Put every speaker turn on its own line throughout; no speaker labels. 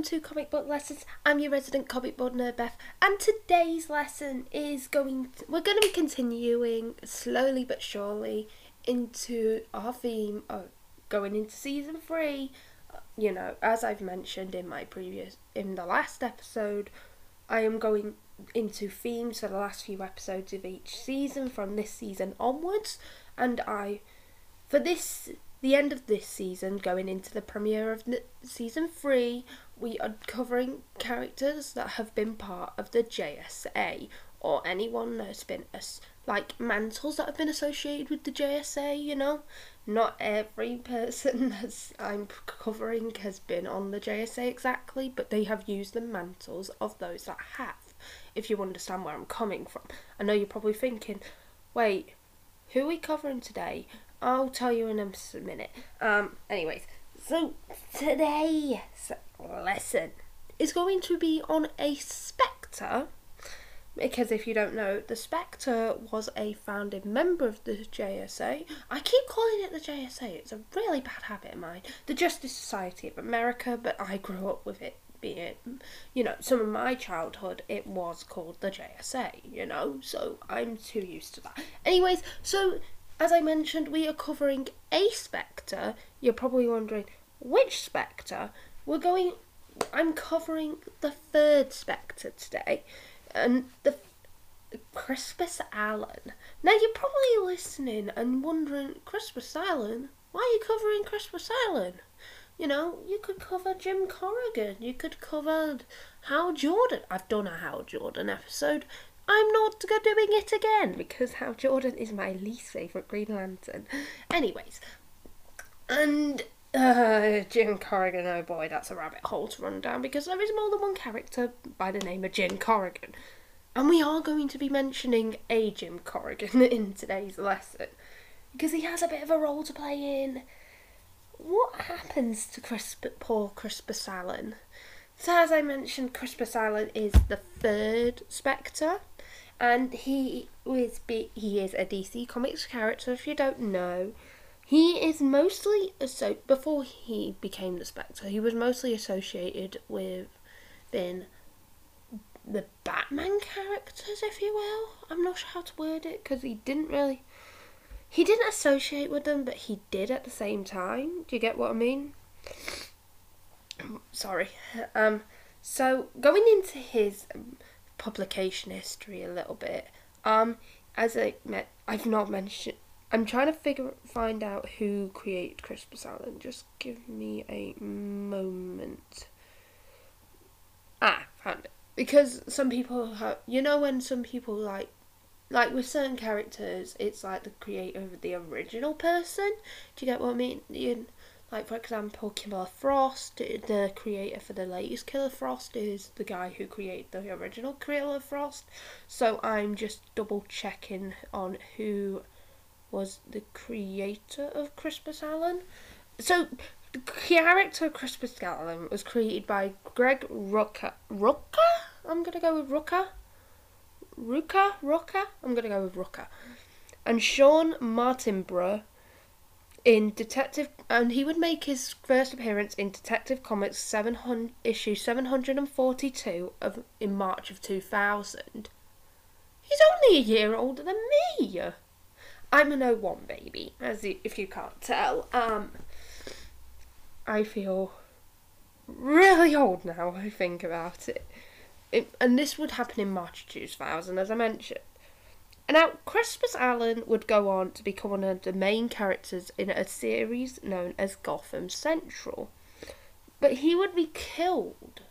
welcome to Comic Book Lessons. I'm your resident comic book nerd Beth, and today's lesson is going. To, we're going to be continuing slowly but surely into our theme of going into season three. Uh, you know, as I've mentioned in my previous, in the last episode, I am going into themes for the last few episodes of each season from this season onwards, and I, for this the end of this season, going into the premiere of season three, we are covering characters that have been part of the JSA or anyone that's been as like mantles that have been associated with the JSA. You know, not every person that I'm covering has been on the JSA exactly, but they have used the mantles of those that have. If you understand where I'm coming from, I know you're probably thinking, wait, who are we covering today? I'll tell you in a minute. Um, anyways, so today's lesson is going to be on a Spectre. Because if you don't know, the Spectre was a founding member of the JSA. I keep calling it the JSA, it's a really bad habit of mine. The Justice Society of America, but I grew up with it being, you know, some of my childhood, it was called the JSA, you know, so I'm too used to that. Anyways, so as I mentioned, we are covering a Spectre. You're probably wondering, which Spectre? We're going. I'm covering the third Spectre today, and the Crispus Allen. Now you're probably listening and wondering, Crispus Allen? Why are you covering Crispus Allen? You know, you could cover Jim Corrigan. You could cover Hal Jordan. I've done a Hal Jordan episode. I'm not doing it again because Hal Jordan is my least favourite Green Lantern. Anyways, and uh, Jim Corrigan, oh boy, that's a rabbit hole to run down because there is more than one character by the name of Jim Corrigan. And we are going to be mentioning a Jim Corrigan in today's lesson because he has a bit of a role to play in. What happens to Crisp, poor Crispus Allen? So, as I mentioned, Crispus Allen is the third Spectre and he is he is a DC Comics character. If you don't know, he is mostly so before he became the Spectre, he was mostly associated with being the Batman characters, if you will. I'm not sure how to word it because he didn't really. He didn't associate with them, but he did at the same time. Do you get what I mean? Sorry. Um. So going into his publication history a little bit. Um, as I met, I've not mentioned. I'm trying to figure find out who created Crispus Allen. Just give me a moment. Ah, found it. Because some people have, you know, when some people like, like with certain characters, it's like the creator of the original person. Do you get what I mean? You, like for example, Killer Frost, the creator for the latest Killer Frost is the guy who created the original Killer Frost. So I'm just double checking on who was the creator of Crispus Allen. So the character Crispus Allen was created by Greg Rucka. Rucka? I'm gonna go with Rucka. Rucka? Rucka? I'm gonna go with Rucka. And Shawn Martinbrough in Detective, and he would make his first appearance in Detective Comics 700, issue 742 of in March of 2000. He's only a year older than me. I'm an 01 baby, as you, if you can't tell. Um, I feel really old now. I think about it. it and this would happen in March 2000, as I mentioned. Now, Crispus Allen would go on to become one of the main characters in a series known as Gotham Central. But he would be killed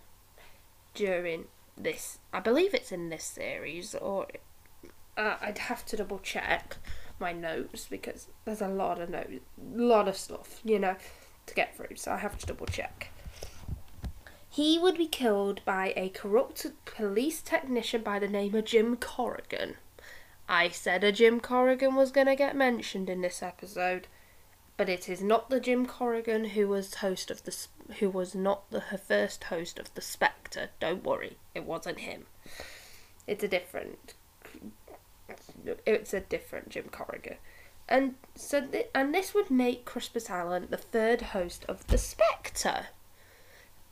during this. I believe it's in this series, or uh, I'd have to double check my notes because there's a lot of notes, lot of stuff, you know, to get through. So I have to double check. He would be killed by a corrupt police technician by the name of Jim Corrigan. I said a Jim Corrigan was going to get mentioned in this episode, but it is not the Jim Corrigan who was host of the who was not the first host of the Spectre. Don't worry, it wasn't him. It's a different. It's a different Jim Corrigan, and so th- and this would make Crispus Allen the third host of the Spectre.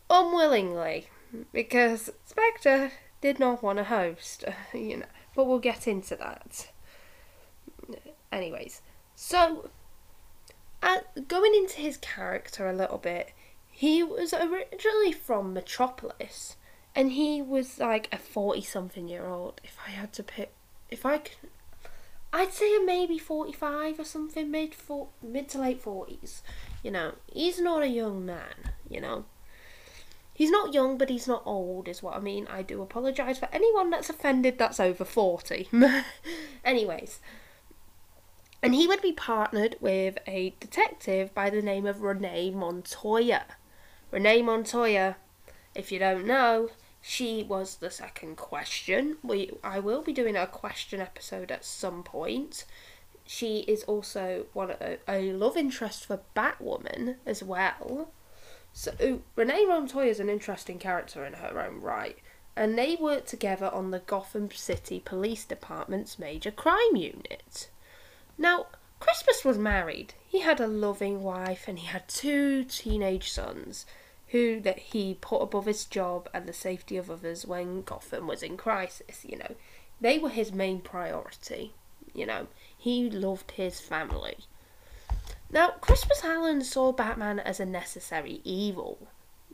unwillingly because Spectre did not want to host, you know. But we'll get into that. Anyways, so uh, going into his character a little bit, he was originally from Metropolis, and he was like a forty-something year old. If I had to pick, if I could, I'd say maybe forty-five or something, mid for mid to late forties. You know, he's not a young man. You know, he's not young, but he's not old, is what I mean. I do apologise for anyone that's offended that's over forty. Anyways. And he would be partnered with a detective by the name of Renee Montoya. Renee Montoya, if you don't know, she was the second question. We I will be doing a question episode at some point. She is also one a, a love interest for Batwoman as well. So Renee Montoya is an interesting character in her own right, and they work together on the Gotham City Police Department's major crime unit. Now, Crispus was married. He had a loving wife and he had two teenage sons who that he put above his job and the safety of others when Gotham was in crisis, you know. They were his main priority, you know. He loved his family. Now, Crispus Allen saw Batman as a necessary evil,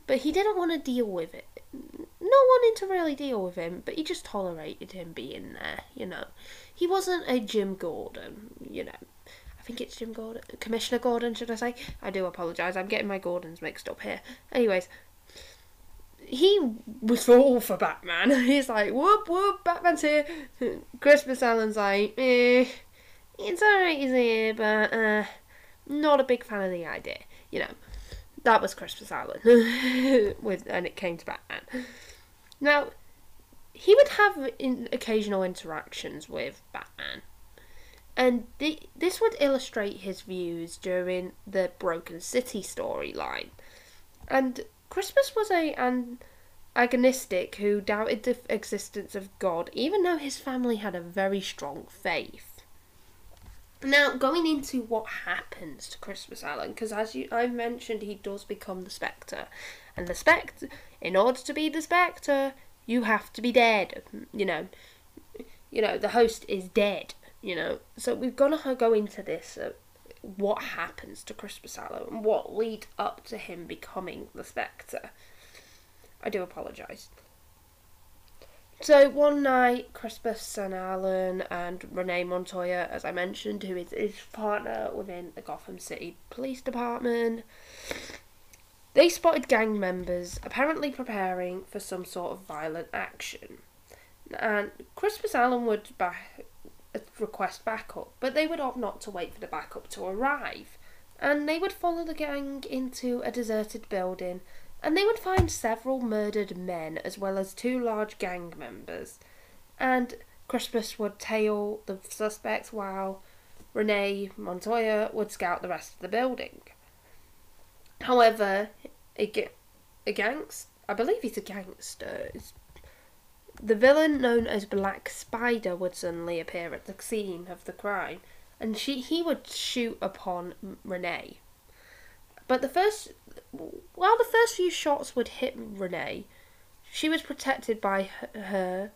but he didn't want to deal with it. Not wanting to really deal with him, but he just tolerated him being there, you know. He wasn't a Jim Gordon, you know. I think it's Jim Gordon, Commissioner Gordon, should I say? I do apologise. I'm getting my Gordons mixed up here. Anyways, he was all for Batman. He's like, whoop whoop, Batman's here. Crispus Allen's like, eh, it's alright he's here, but uh, not a big fan of the idea. You know, that was Crispus Allen, with, and it came to Batman. Now, he would have in, occasional interactions with Batman. And the, this would illustrate his views during the Broken City storyline. And Crispus was a an agonistic who doubted the existence of God, even though his family had a very strong faith. Now, going into what happens to Crispus Allen, because as you I've mentioned, he does become the Spectre, and the Spectre, in order to be the Spectre, you have to be dead. You know, you know the host is dead. You know, so we've got to go into this. Uh, what happens to Crispus Allen and what lead up to him becoming the Spectre. I do apologise. So one night, Crispus and Allen and Renee Montoya, as I mentioned, who is his partner within the Gotham City Police Department, they spotted gang members apparently preparing for some sort of violent action. And Crispus Allen would back, request backup, but they would opt not to wait for the backup to arrive. And they would follow the gang into a deserted building, and they would find several murdered men as well as two large gang members. And Crispus would tail the suspects while Renee Montoya would scout the rest of the building. However, a, a gangster, I believe he's a gangster. The villain known as Black Spider would suddenly appear at the scene of the crime, and she he would shoot upon Renee. But the first, while the first few shots would hit Renee, she was protected by her,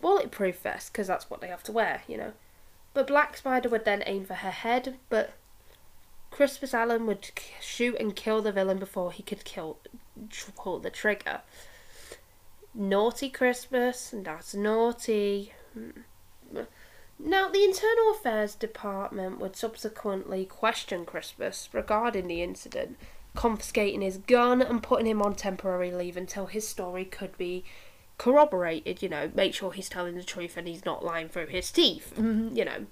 bulletproof vest because that's what they have to wear, you know. But Black Spider would then aim for her head, but Crispus Allen would shoot and kill the villain before he could kill pull the trigger. Naughty and that's naughty. Hmm. Now, the Internal Affairs Department would subsequently question Crispus regarding the incident, confiscating his gun and putting him on temporary leave until his story could be corroborated, you know, make sure he's telling the truth and he's not lying through his teeth, you know.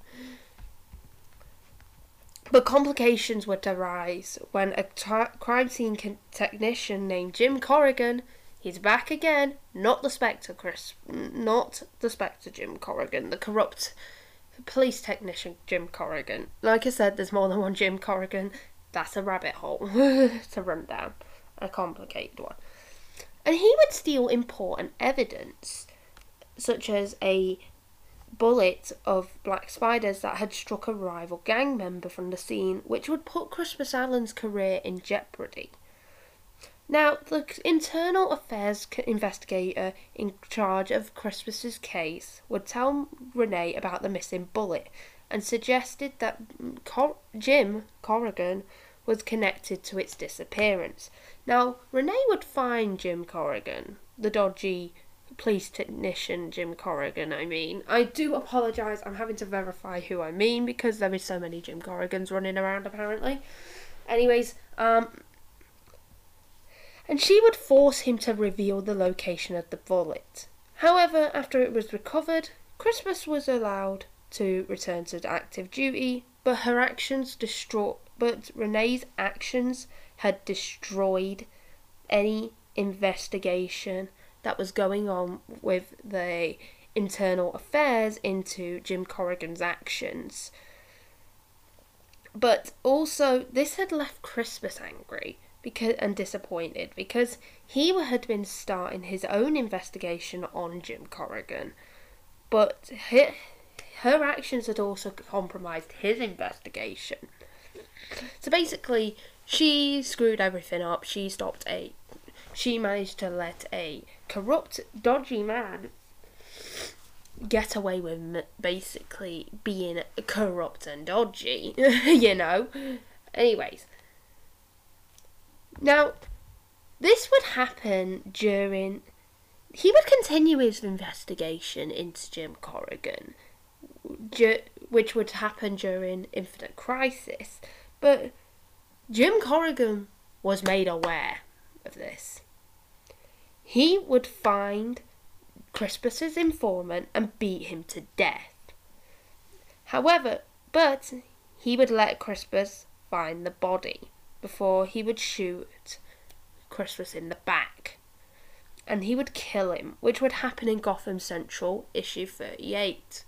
But complications would arise when a t- crime scene con- technician named Jim Corrigan, he's back again, not the Spectre Chris, not the Spectre Jim Corrigan, the corrupt police technician Jim Corrigan. Like I said, there's more than one Jim Corrigan. That's a rabbit hole to run down, a complicated one. And he would steal important evidence, such as a bullet of black spiders that had struck a rival gang member from the scene, which would put Crispus Allen's career in jeopardy. Now, the internal affairs investigator in charge of Crispus's case would tell Renee about the missing bullet and suggested that Cor- Jim Corrigan was connected to its disappearance. Now, Renee would find Jim Corrigan, the dodgy police technician Jim Corrigan, I mean. I do apologise, I'm having to verify who I mean because there is so many Jim Corrigans running around apparently. Anyways, um and she would force him to reveal the location of the bullet. However, after it was recovered, Crispus was allowed to return to active duty, but her actions destroy but Renee's actions had destroyed any investigation that was going on with the internal affairs into Jim Corrigan's actions. But also, this had left Crispus angry because and disappointed because he had been starting his own investigation on Jim Corrigan, but her, her actions had also compromised his investigation. So basically, she screwed everything up. She stopped a. She managed to let a corrupt, dodgy man get away with basically being corrupt and dodgy, you know. Anyways, now this would happen during. He would continue his investigation into Jim Corrigan, which would happen during Infinite Crisis. But Jim Corrigan was made aware of this. He would find Crispus's informant and beat him to death. However, but he would let Crispus find the body before he would shoot Crispus in the back. And he would kill him, which would happen in Gotham Central, issue 38.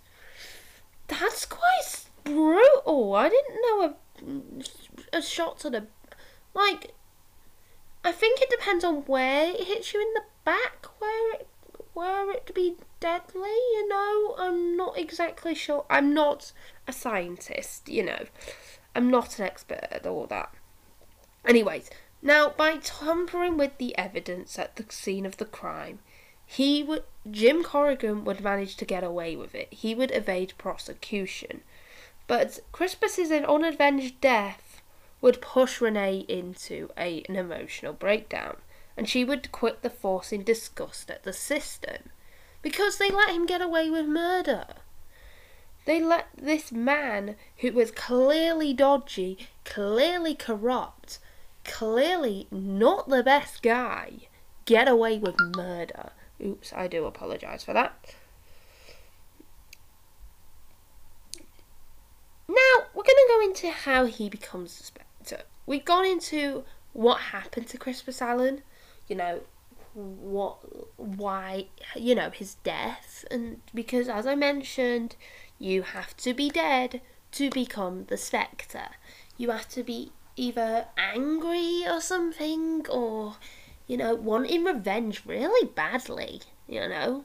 That's quite brutal. I didn't know a a shot to the like I think it depends on where it hits you in the back where it where it to be deadly, you know. I'm not exactly sure. I'm not a scientist, you know. I'm not an expert at all that. Anyways, now by tampering with the evidence at the scene of the crime, he would Jim Corrigan would manage to get away with it. He would evade prosecution. But Crispus's unavenged death would push Renee into a, an emotional breakdown, and she would quit the force in disgust at the system because they let him get away with murder. They let this man, who was clearly dodgy, clearly corrupt, clearly not the best guy, get away with murder. Oops, I do apologise for that. Now, we're going to go into how he becomes the Spectre. We've gone into what happened to Crispus Allen, you know, what, why, you know, his death, and because as I mentioned, you have to be dead to become the Spectre. You have to be either angry or something, or, you know, wanting revenge really badly, you know.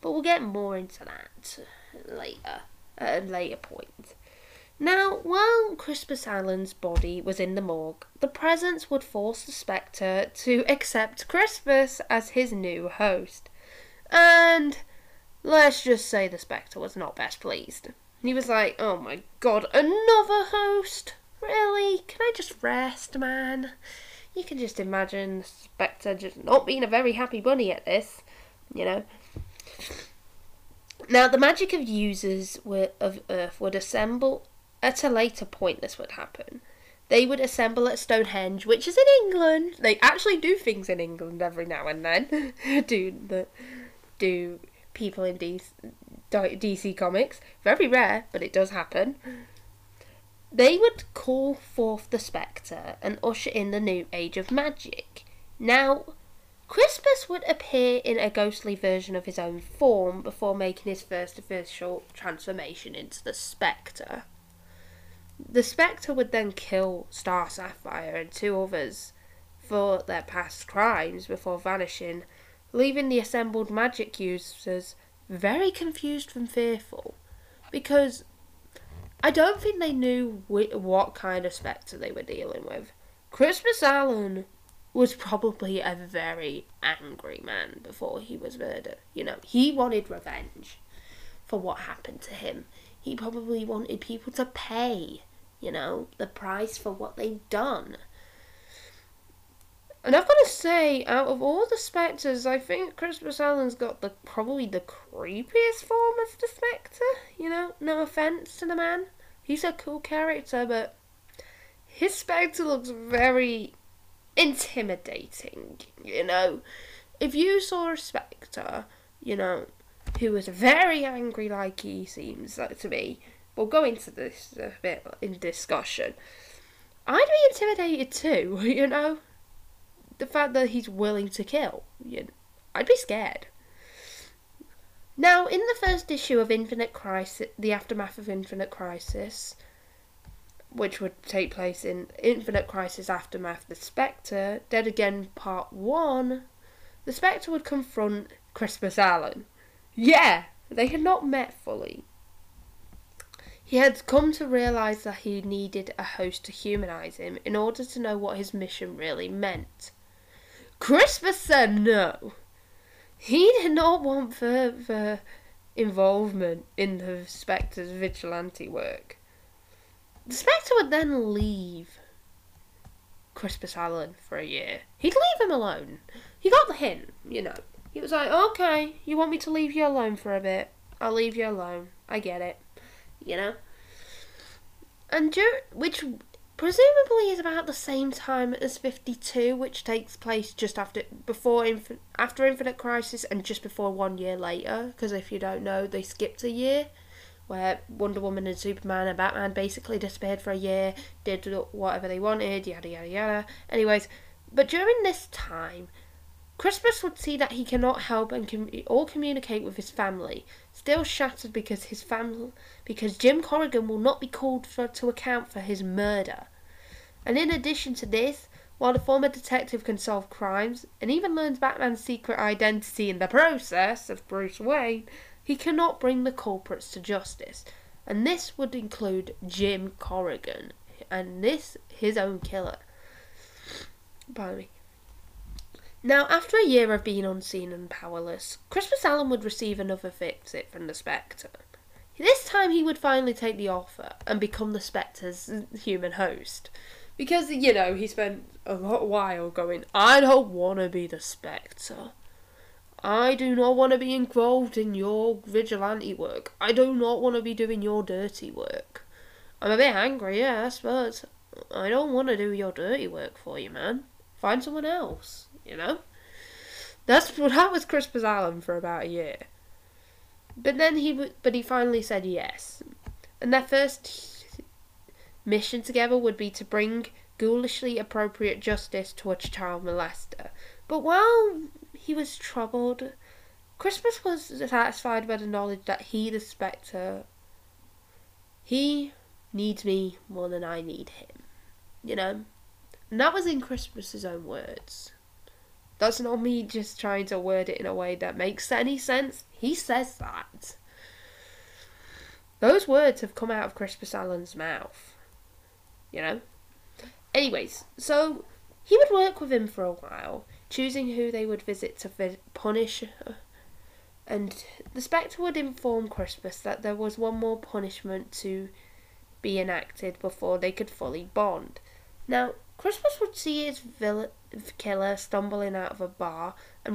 But we'll get more into that later, at a later point. Now, while Crispus Allen's body was in the morgue, the presence would force the Spectre to accept Crispus as his new host. And let's just say the Spectre was not best pleased. He was like, oh my god, another host? Really? Can I just rest, man? You can just imagine Spectre just not being a very happy bunny at this, you know. Now, the magic of users of Earth would assemble at a later point, this would happen. They would assemble at Stonehenge, which is in England. They actually do things in England every now and then. do the do people in DC, DC Comics? Very rare, but it does happen. They would call forth the Spectre and usher in the new age of magic. Now, Crispus would appear in a ghostly version of his own form before making his first official transformation into the Spectre. The Spectre would then kill Star Sapphire and two others for their past crimes before vanishing, leaving the assembled magic users very confused and fearful because I don't think they knew wh- what kind of Spectre they were dealing with. Crispus Allen was probably a very angry man before he was murdered. You know, he wanted revenge for what happened to him. He probably wanted people to pay, you know, the price for what they'd done. And I've got to say, out of all the spectres, I think Crispus Allen's got the probably the creepiest form of the spectre. You know, no offense to the man, he's a cool character, but his spectre looks very intimidating. You know, if you saw a spectre, you know, who was very angry, like he seems like to me, we'll go into this a bit in discussion. I'd be intimidated too. You know the fact that he's willing to kill. I'd be scared. Now, in the first issue of Infinite Crisis, the aftermath of Infinite Crisis, which would take place in Infinite Crisis Aftermath, the Spectre, Dead Again Part 1, the Spectre would confront Crispus Allen. Yeah, they had not met fully. He had come to realise that he needed a host to humanise him in order to know what his mission really meant. Crispus said no. He did not want further involvement in the Spectre's vigilante work. The Spectre would then leave Crispus Allen for a year. He'd leave him alone. He got the hint, you know. He was like, okay, you want me to leave you alone for a bit? I'll leave you alone. I get it. You know? And dur- which presumably is about the same time as 52 which takes place just after before Infin- after infinite crisis and just before one year later because if you don't know they skipped a year where wonder woman and superman and batman basically disappeared for a year did whatever they wanted yada yada yada. Anyways but during this time Crispus would see that he cannot help and com- or communicate with his family, still shattered because his family because Jim Corrigan will not be called for to account for his murder. And in addition to this, while the former detective can solve crimes and even learns Batman's secret identity in the process of Bruce Wayne, he cannot bring the culprits to justice. And this would include Jim Corrigan and this his own killer. Pardon me. Now, after a year of being unseen and powerless, Crispus Allen would receive another visit from the Spectre. This time he would finally take the offer and become the Spectre's human host. Because, you know, he spent a lot of while going, I don't want to be the Spectre. I do not want to be involved in your vigilante work. I do not want to be doing your dirty work. I'm a bit angry, yes, but I don't want to do your dirty work for you, man. Find someone else, you know? That's what that was Crispus Allen for about a year. But then he but he finally said yes. And their first mission together would be to bring ghoulishly appropriate justice to a child molester. But while he was troubled, Crispus was satisfied by the knowledge that he, the Spectre, he needs me more than I need him. You know? And that was in Crispus's own words. That's not me just trying to word it in a way that makes any sense. He says that. Those words have come out of Crispus Allen's mouth. You know? Anyways, so he would work with him for a while, choosing who they would visit to vi- punish. And the Spectre would inform Crispus that there was one more punishment to be enacted before they could fully bond. Now, Crispus would see his villain killer stumbling out of a bar and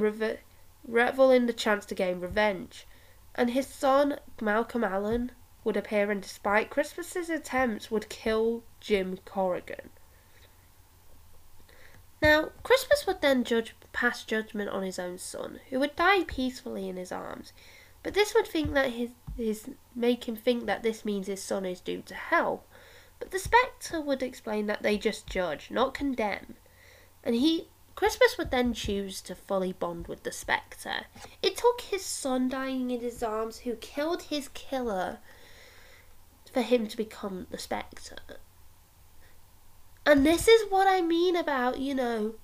revel in the chance to gain revenge. And his son, Malcolm Allen, would appear and despite Crispus's attempts would kill Jim Corrigan. Now, Crispus would then judge pass judgment on his own son, who would die peacefully in his arms. But this would think that his, his make him think that this means his son is doomed to hell. But the Spectre would explain that they just judge, not condemn. And he Crispus would then choose to fully bond with the Spectre. It took his son dying in his arms, who killed his killer, for him to become the Spectre. And this is what I mean about, you know,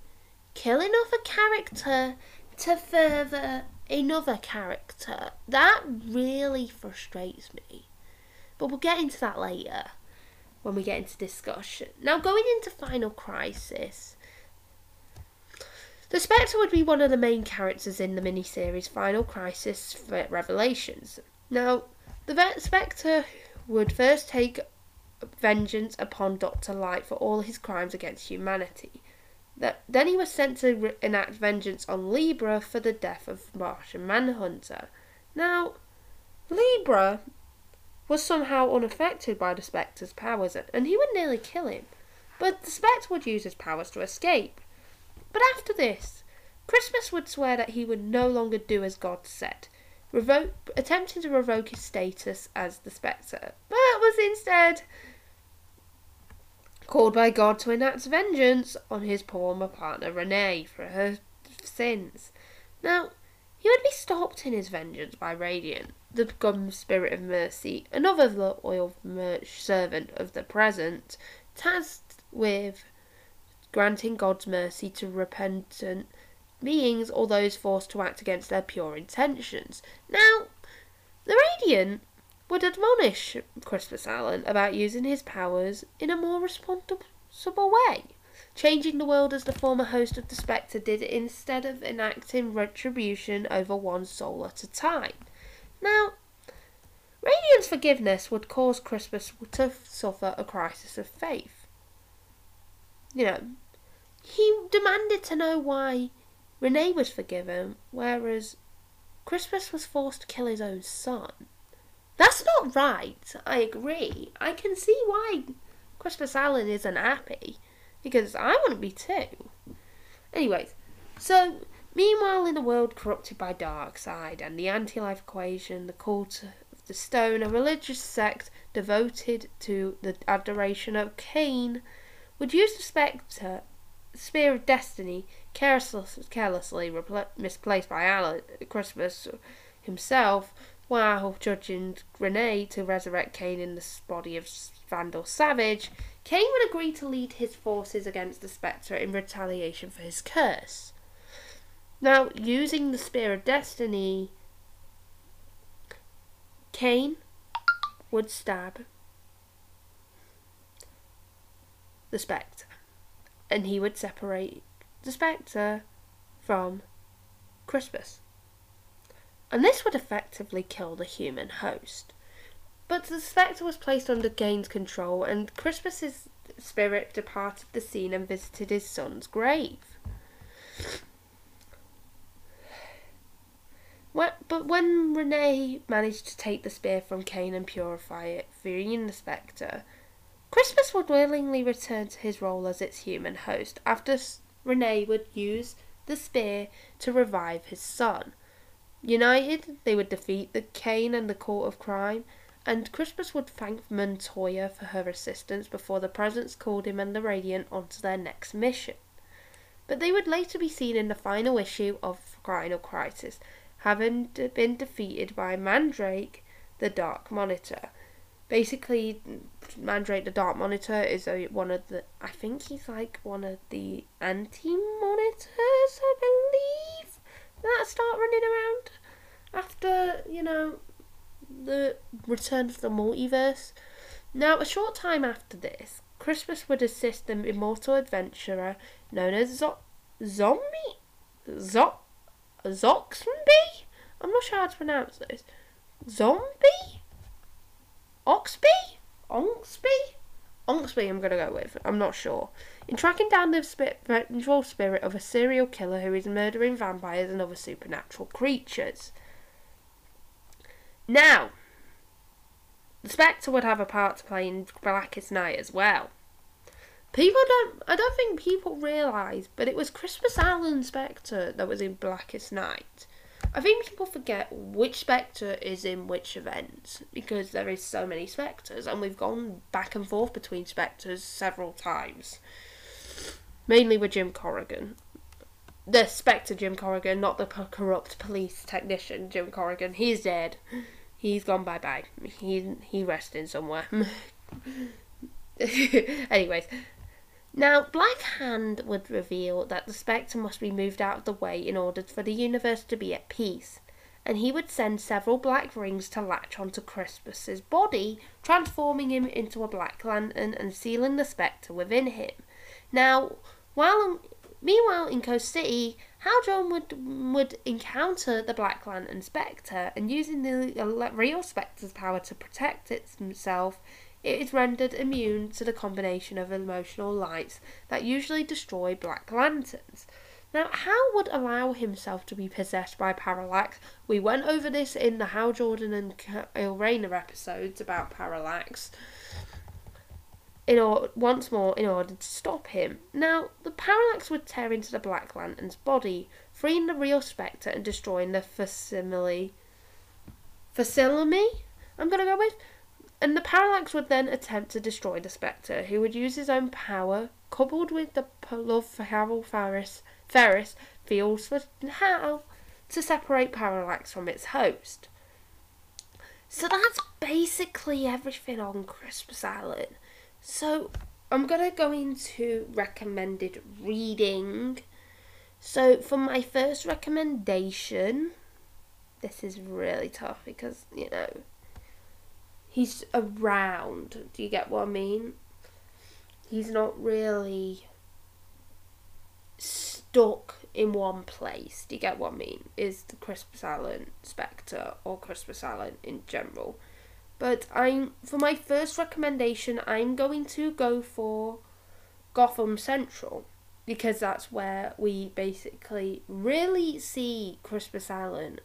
killing off a character to further another character. That really frustrates me. But we'll get into that later when we get into discussion. Now, going into Final Crisis, The Spectre would be one of the main characters in the miniseries Final Crisis Revelations. Now, the Spectre would first take vengeance upon Dr. Light for all his crimes against humanity. Then he was sent to enact vengeance on Libra for the death of Martian Manhunter. Now, Libra was somehow unaffected by the Spectre's powers, and he would nearly kill him. But the Spectre would use his powers to escape. But after this, Crispus would swear that he would no longer do as God said, revoke, attempting to revoke his status as the Spectre, but was instead called by God to enact vengeance on his former partner Renee for her sins. Now, he would be stopped in his vengeance by Radiant, the God Spirit of Mercy, another of the loyal servant of the present, tasked with granting God's mercy to repentant beings or those forced to act against their pure intentions. Now, the Radiant would admonish Crispus Allen about using his powers in a more responsible way, changing the world as the former host of the Spectre did instead of enacting retribution over one soul at a time. Now, Radiant's forgiveness would cause Crispus to suffer a crisis of faith. You know, he demanded to know why Renee was forgiven, whereas Crispus was forced to kill his own son. That's not right. I agree. I can see why Crispus Allen isn't happy because I wouldn't be too. Anyways, so meanwhile, in a world corrupted by Darkseid and the anti-life equation, the cult of the stone, a religious sect devoted to the adoration of Cain, would use the spectre, spear of destiny, carelessly, carelessly misplaced by Alan, Crispus himself, while judging Renee to resurrect Cain in the body of Vandal Savage, Cain would agree to lead his forces against the Spectre in retaliation for his curse. Now, using the Spear of Destiny, Cain would stab the Spectre, and he would separate the Spectre from Crispus and this would effectively kill the human host. But the spectre was placed under Cain's control, and Crispus's spirit departed the scene and visited his son's grave. But when Renee managed to take the spear from Cain and purify it, freeing the spectre, Crispus would willingly return to his role as its human host after Renee would use the spear to revive his son. United, they would defeat the Cain and the Court of Crime, and Crispus would thank Montoya for her assistance before the Presence called him and the Radiant onto their next mission. But they would later be seen in the final issue of Final Crisis, having been defeated by Mandrake, the Dark Monitor. Basically, Mandrake, the Dark Monitor, is one of the. I think he's like one of the anti monitors, I believe that start running around after, you know, the return of the multiverse. Now, a short time after this, Crispus would assist the immortal adventurer known as Zo- Zombie? Zo- Zoxby? I'm not sure how to pronounce this. Zombie? Oxby? Onksby? Onksby, I'm going to go with. I'm not sure. In tracking down the vengeful spirit of a serial killer who is murdering vampires and other supernatural creatures. Now, the Spectre would have a part to play in Blackest Night as well. People don't, I don't think people realise, but it was Crispus Allen Spectre that was in Blackest Night. I think people forget which Spectre is in which event because there is so many Spectres and we've gone back and forth between Spectres several times. Mainly with Jim Corrigan. The Spectre Jim Corrigan, not the corrupt police technician Jim Corrigan. He's dead. He's gone bye bye. He he resting somewhere. Anyways, now, Black Hand would reveal that the Spectre must be moved out of the way in order for the universe to be at peace, and he would send several black rings to latch onto Crispus's body, transforming him into a Black Lantern and sealing the Spectre within him. Now, while meanwhile, in Coast City, Hal Jordan would would encounter the Black Lantern Spectre, and using the real Spectre's power to protect itself, it is rendered immune to the combination of emotional lights that usually destroy Black Lanterns. Now, Hal would allow himself to be possessed by Parallax. We went over this in the Hal Jordan and Kyle Rayner episodes about Parallax in or- once more in order to stop him. Now, the parallax would tear into the Black Lantern's body, freeing the real Spectre and destroying the facsimile. Facilime? I'm gonna go with. And the parallax would then attempt to destroy the Spectre, who would use his own power, coupled with the love for Carol Ferris, Ferris feels for Hal, to separate Parallax from its host. So that's basically everything on Crispus Allen. So I'm gonna go into recommended reading. So for my first recommendation, this is really tough because you know he's around. Do you get what I mean? He's not really stuck in one place. Do you get what I mean? Is the Crispus Allen Spectre or Crispus Allen in general? But I'm for my first recommendation, I'm going to go for Gotham Central because that's where we basically really see Crispus Allen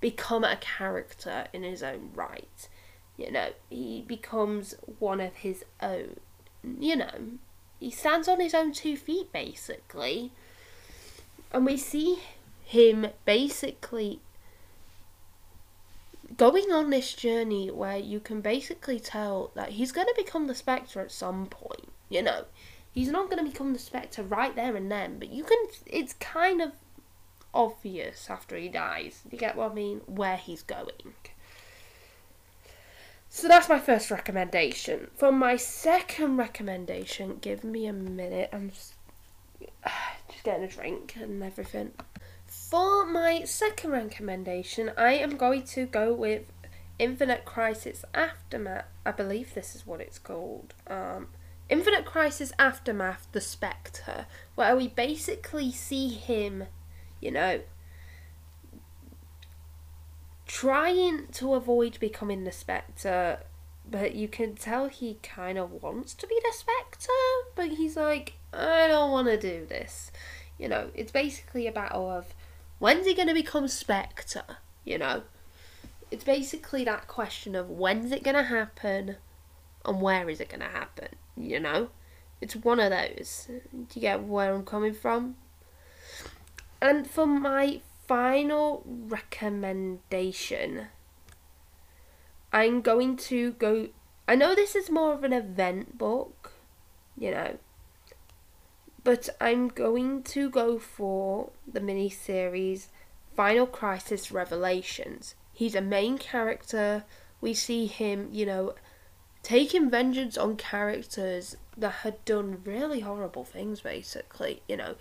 become a character in his own right. You know, he becomes one of his own. You know, he stands on his own two feet basically. And we see him basically going on this journey where you can basically tell that he's going to become the Spectre at some point. You know, he's not going to become the Spectre right there and then, but you can. It's kind of obvious after he dies. You get what I mean? Where he's going. So that's my first recommendation. For my second recommendation, give me a minute. I'm just, just getting a drink and everything. For my second recommendation, I am going to go with Infinite Crisis Aftermath. I believe this is what it's called. Um, Infinite Crisis Aftermath, The Spectre, where we basically see him, you know, trying to avoid becoming the Spectre, but you can tell he kind of wants to be the Spectre, but he's like, I don't want to do this. You know, it's basically a battle of When's he going to become Spectre? You know? It's basically that question of when's it going to happen and where is it going to happen? You know? It's one of those. Do you get where I'm coming from? And for my final recommendation, I'm going to go. I know this is more of an event book, you know, but I'm going to go for the mini series Final Crisis Revelations. He's a main character. We see him, you know, taking vengeance on characters that had done really horrible things, basically. You know,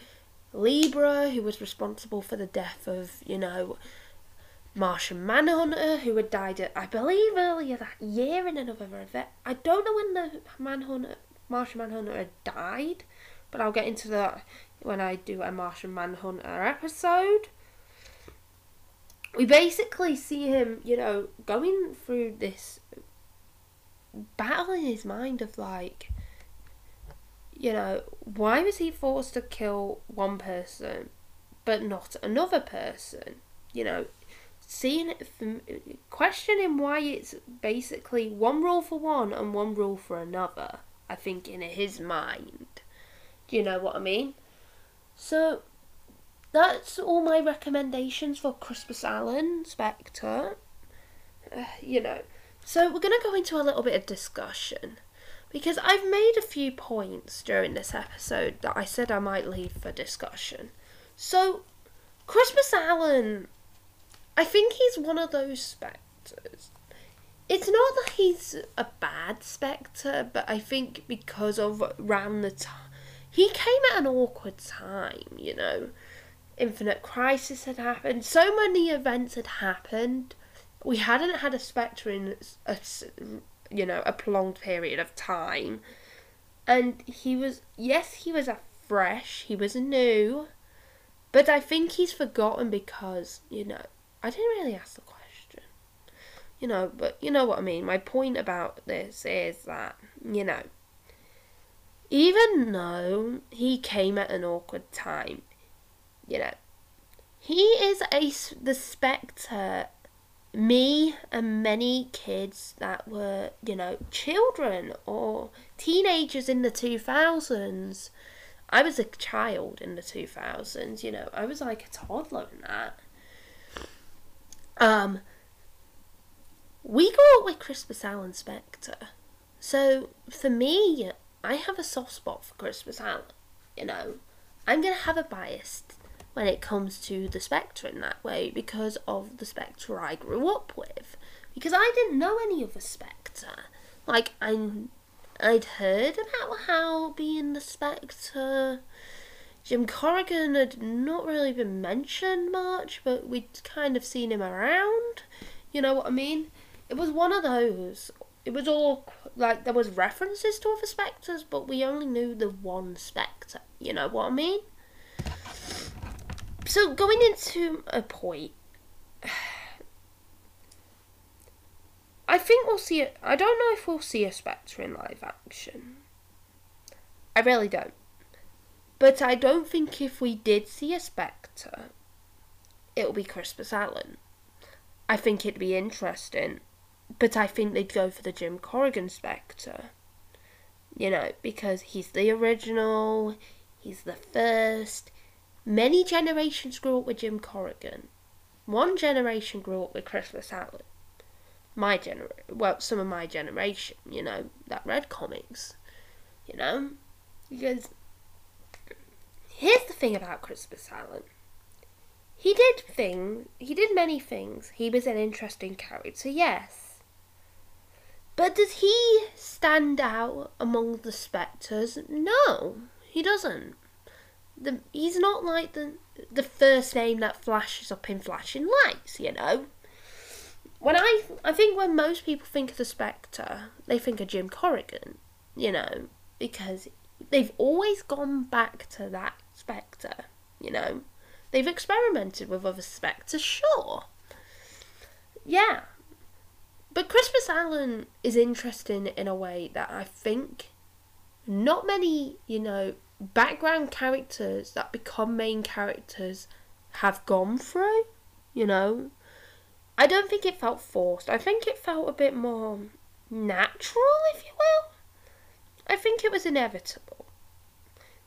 Libra, who was responsible for the death of, you know, Martian Manhunter, who had died, at, I believe, earlier that year in another event. I don't know when the Manhunter, Martian Manhunter had died, but I'll get into that when I do a Martian Manhunter episode. We basically see him, you know, going through this battle in his mind of like, you know, why was he forced to kill one person but not another person? You know, seeing it, from, questioning why it's basically one rule for one and one rule for another. I think in his mind. Do you know what I mean? So that's all my recommendations for Crispus Allen Spectre. Uh, you know, so we're going to go into a little bit of discussion because I've made a few points during this episode that I said I might leave for discussion. So, Crispus Allen, I think he's one of those spectres. It's not that he's a bad spectre, but I think because of around the time he came at an awkward time, you know. Infinite Crisis had happened. So many events had happened. We hadn't had a Spectre in a, you know, a prolonged period of time. And he was, yes, he was a fresh, he was new. But I think he's forgotten because, you know, I didn't really ask the question. You know, but you know what I mean. My point about this is that, you know, even though he came at an awkward time, you know, he is a the spectre me and many kids that were, you know, children or teenagers in the 2000s. I was a child in the 2000s, you know, I was like a toddler in that. Um, we grew up with Crispus Allen Spectre. So for me, I have a soft spot for Crispus Allen. You know, I'm going to have a bias when it comes to the Spectre in that way because of the Spectre I grew up with. Because I didn't know any of the Spectre. Like, I, I'd heard about how being the Spectre. Jim Corrigan had not really been mentioned much, but we'd kind of seen him around. You know what I mean? It was one of those. It was all like there was references to other spectres, but we only knew the one spectre. You know what I mean? So going into a point, I think we'll see it. I don't know if we'll see a Spectre in live action. I really don't. But I don't think if we did see a Spectre, it'll be Crispus Allen. I think it'd be interesting, but I think they'd go for the Jim Corrigan Spectre. You know, because he's the original, he's the first, Many generations grew up with Jim Corrigan. One generation grew up with Crispus Allen. My generation, well, some of my generation, you know, that read comics, you know, because here's the thing about Crispus Allen. He did things, he did many things. He was an interesting character, yes. But does he stand out among the spectres? No, he doesn't the he's not like the the first name that flashes up in flashing lights, you know. When I I think when most people think of the Spectre, they think of Jim Corrigan, you know, because they've always gone back to that Spectre, you know. They've experimented with other Spectres, sure. Yeah. But Crispus Allen is interesting in a way that I think not many, you know, background characters that become main characters have gone through, you know. I don't think it felt forced. I think it felt a bit more natural, if you will. I think it was inevitable,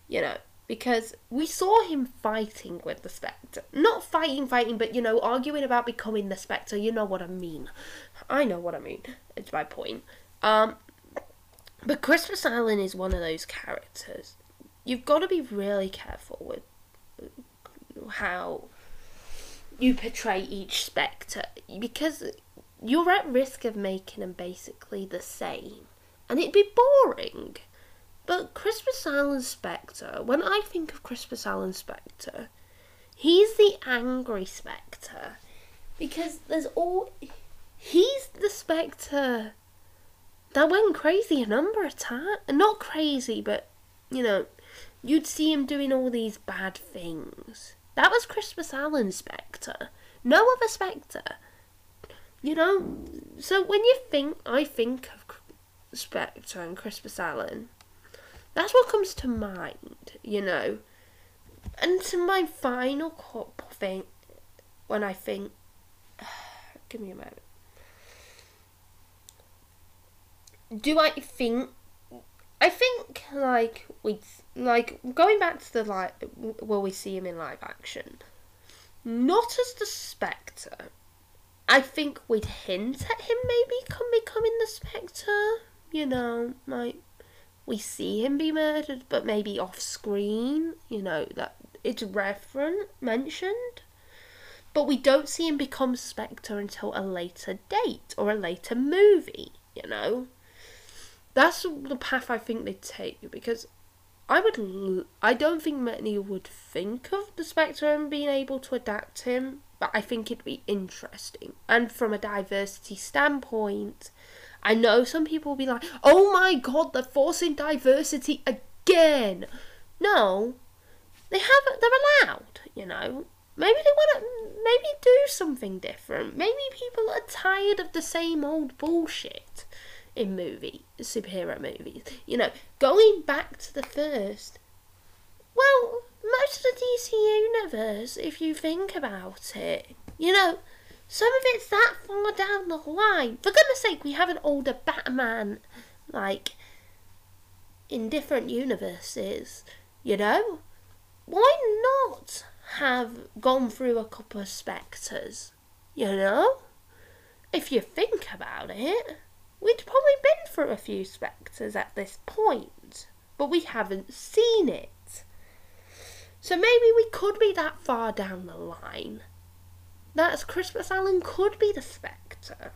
you know, because we saw him fighting with the Spectre. Not fighting, fighting, but, you know, arguing about becoming the Spectre. You know what I mean. I know what I mean. It's my point. Um, but Crispus Allen is one of those characters you've got to be really careful with uh, how you portray each spectre because you're at risk of making them basically the same and it'd be boring. But Crispus Allen Spectre, when I think of Crispus Allen Spectre, he's the angry Spectre because there's all. He's the Spectre that went crazy a number of times. Not crazy, but, you know, you'd see him doing all these bad things. That was Crispus Allen Spectre. No other Spectre. You know, so when you think, I think of Spectre and Crispus Allen, that's what comes to mind, you know. And to my final thing, when I think, give me a moment. Do I think I think like we like going back to the live will we see him in live action? Not as the Spectre. I think we'd hint at him maybe come becoming the Spectre. You know, like we see him be murdered, but maybe off screen. You know that it's referent mentioned, but we don't see him become Spectre until a later date or a later movie. You know that's the path I think they take because I would. L- I don't think many would think of the Spectre and being able to adapt him, but I think it'd be interesting. And from a diversity standpoint, I know some people will be like, "Oh my god, they're forcing diversity again." No, they haven't. They're allowed, you know. Maybe they want to maybe do something different. Maybe people are tired of the same old bullshit in movie superhero movies. You know, going back to the first. Well, most of the DC universe, if you think about it, you know, some of it's that far down the line. For goodness sake, we have an older Batman, like, in different universes, you know? Why not have gone through a couple of spectres, you know? If you think about it, we'd probably been through a few spectres at this point, but we haven't seen it. So maybe we could be that far down the line. That Crispus Allen could be the Spectre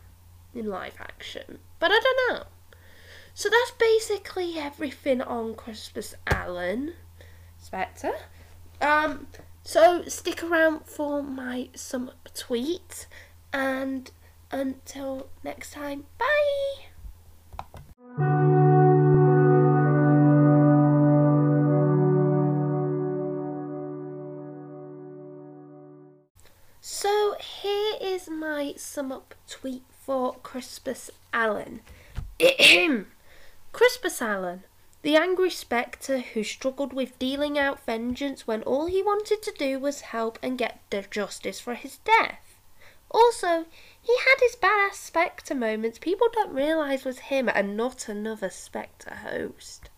in live action, but I don't know. So that's basically everything on Crispus Allen, Spectre. Um, so stick around for my some tweet, and until next time, bye. So here is my sum up tweet for Crispus Allen. Crispus Allen, the angry spectre who struggled with dealing out vengeance when all he wanted to do was help and get justice for his death. Also, he had his badass spectre moments people don't realise was him and not another spectre host.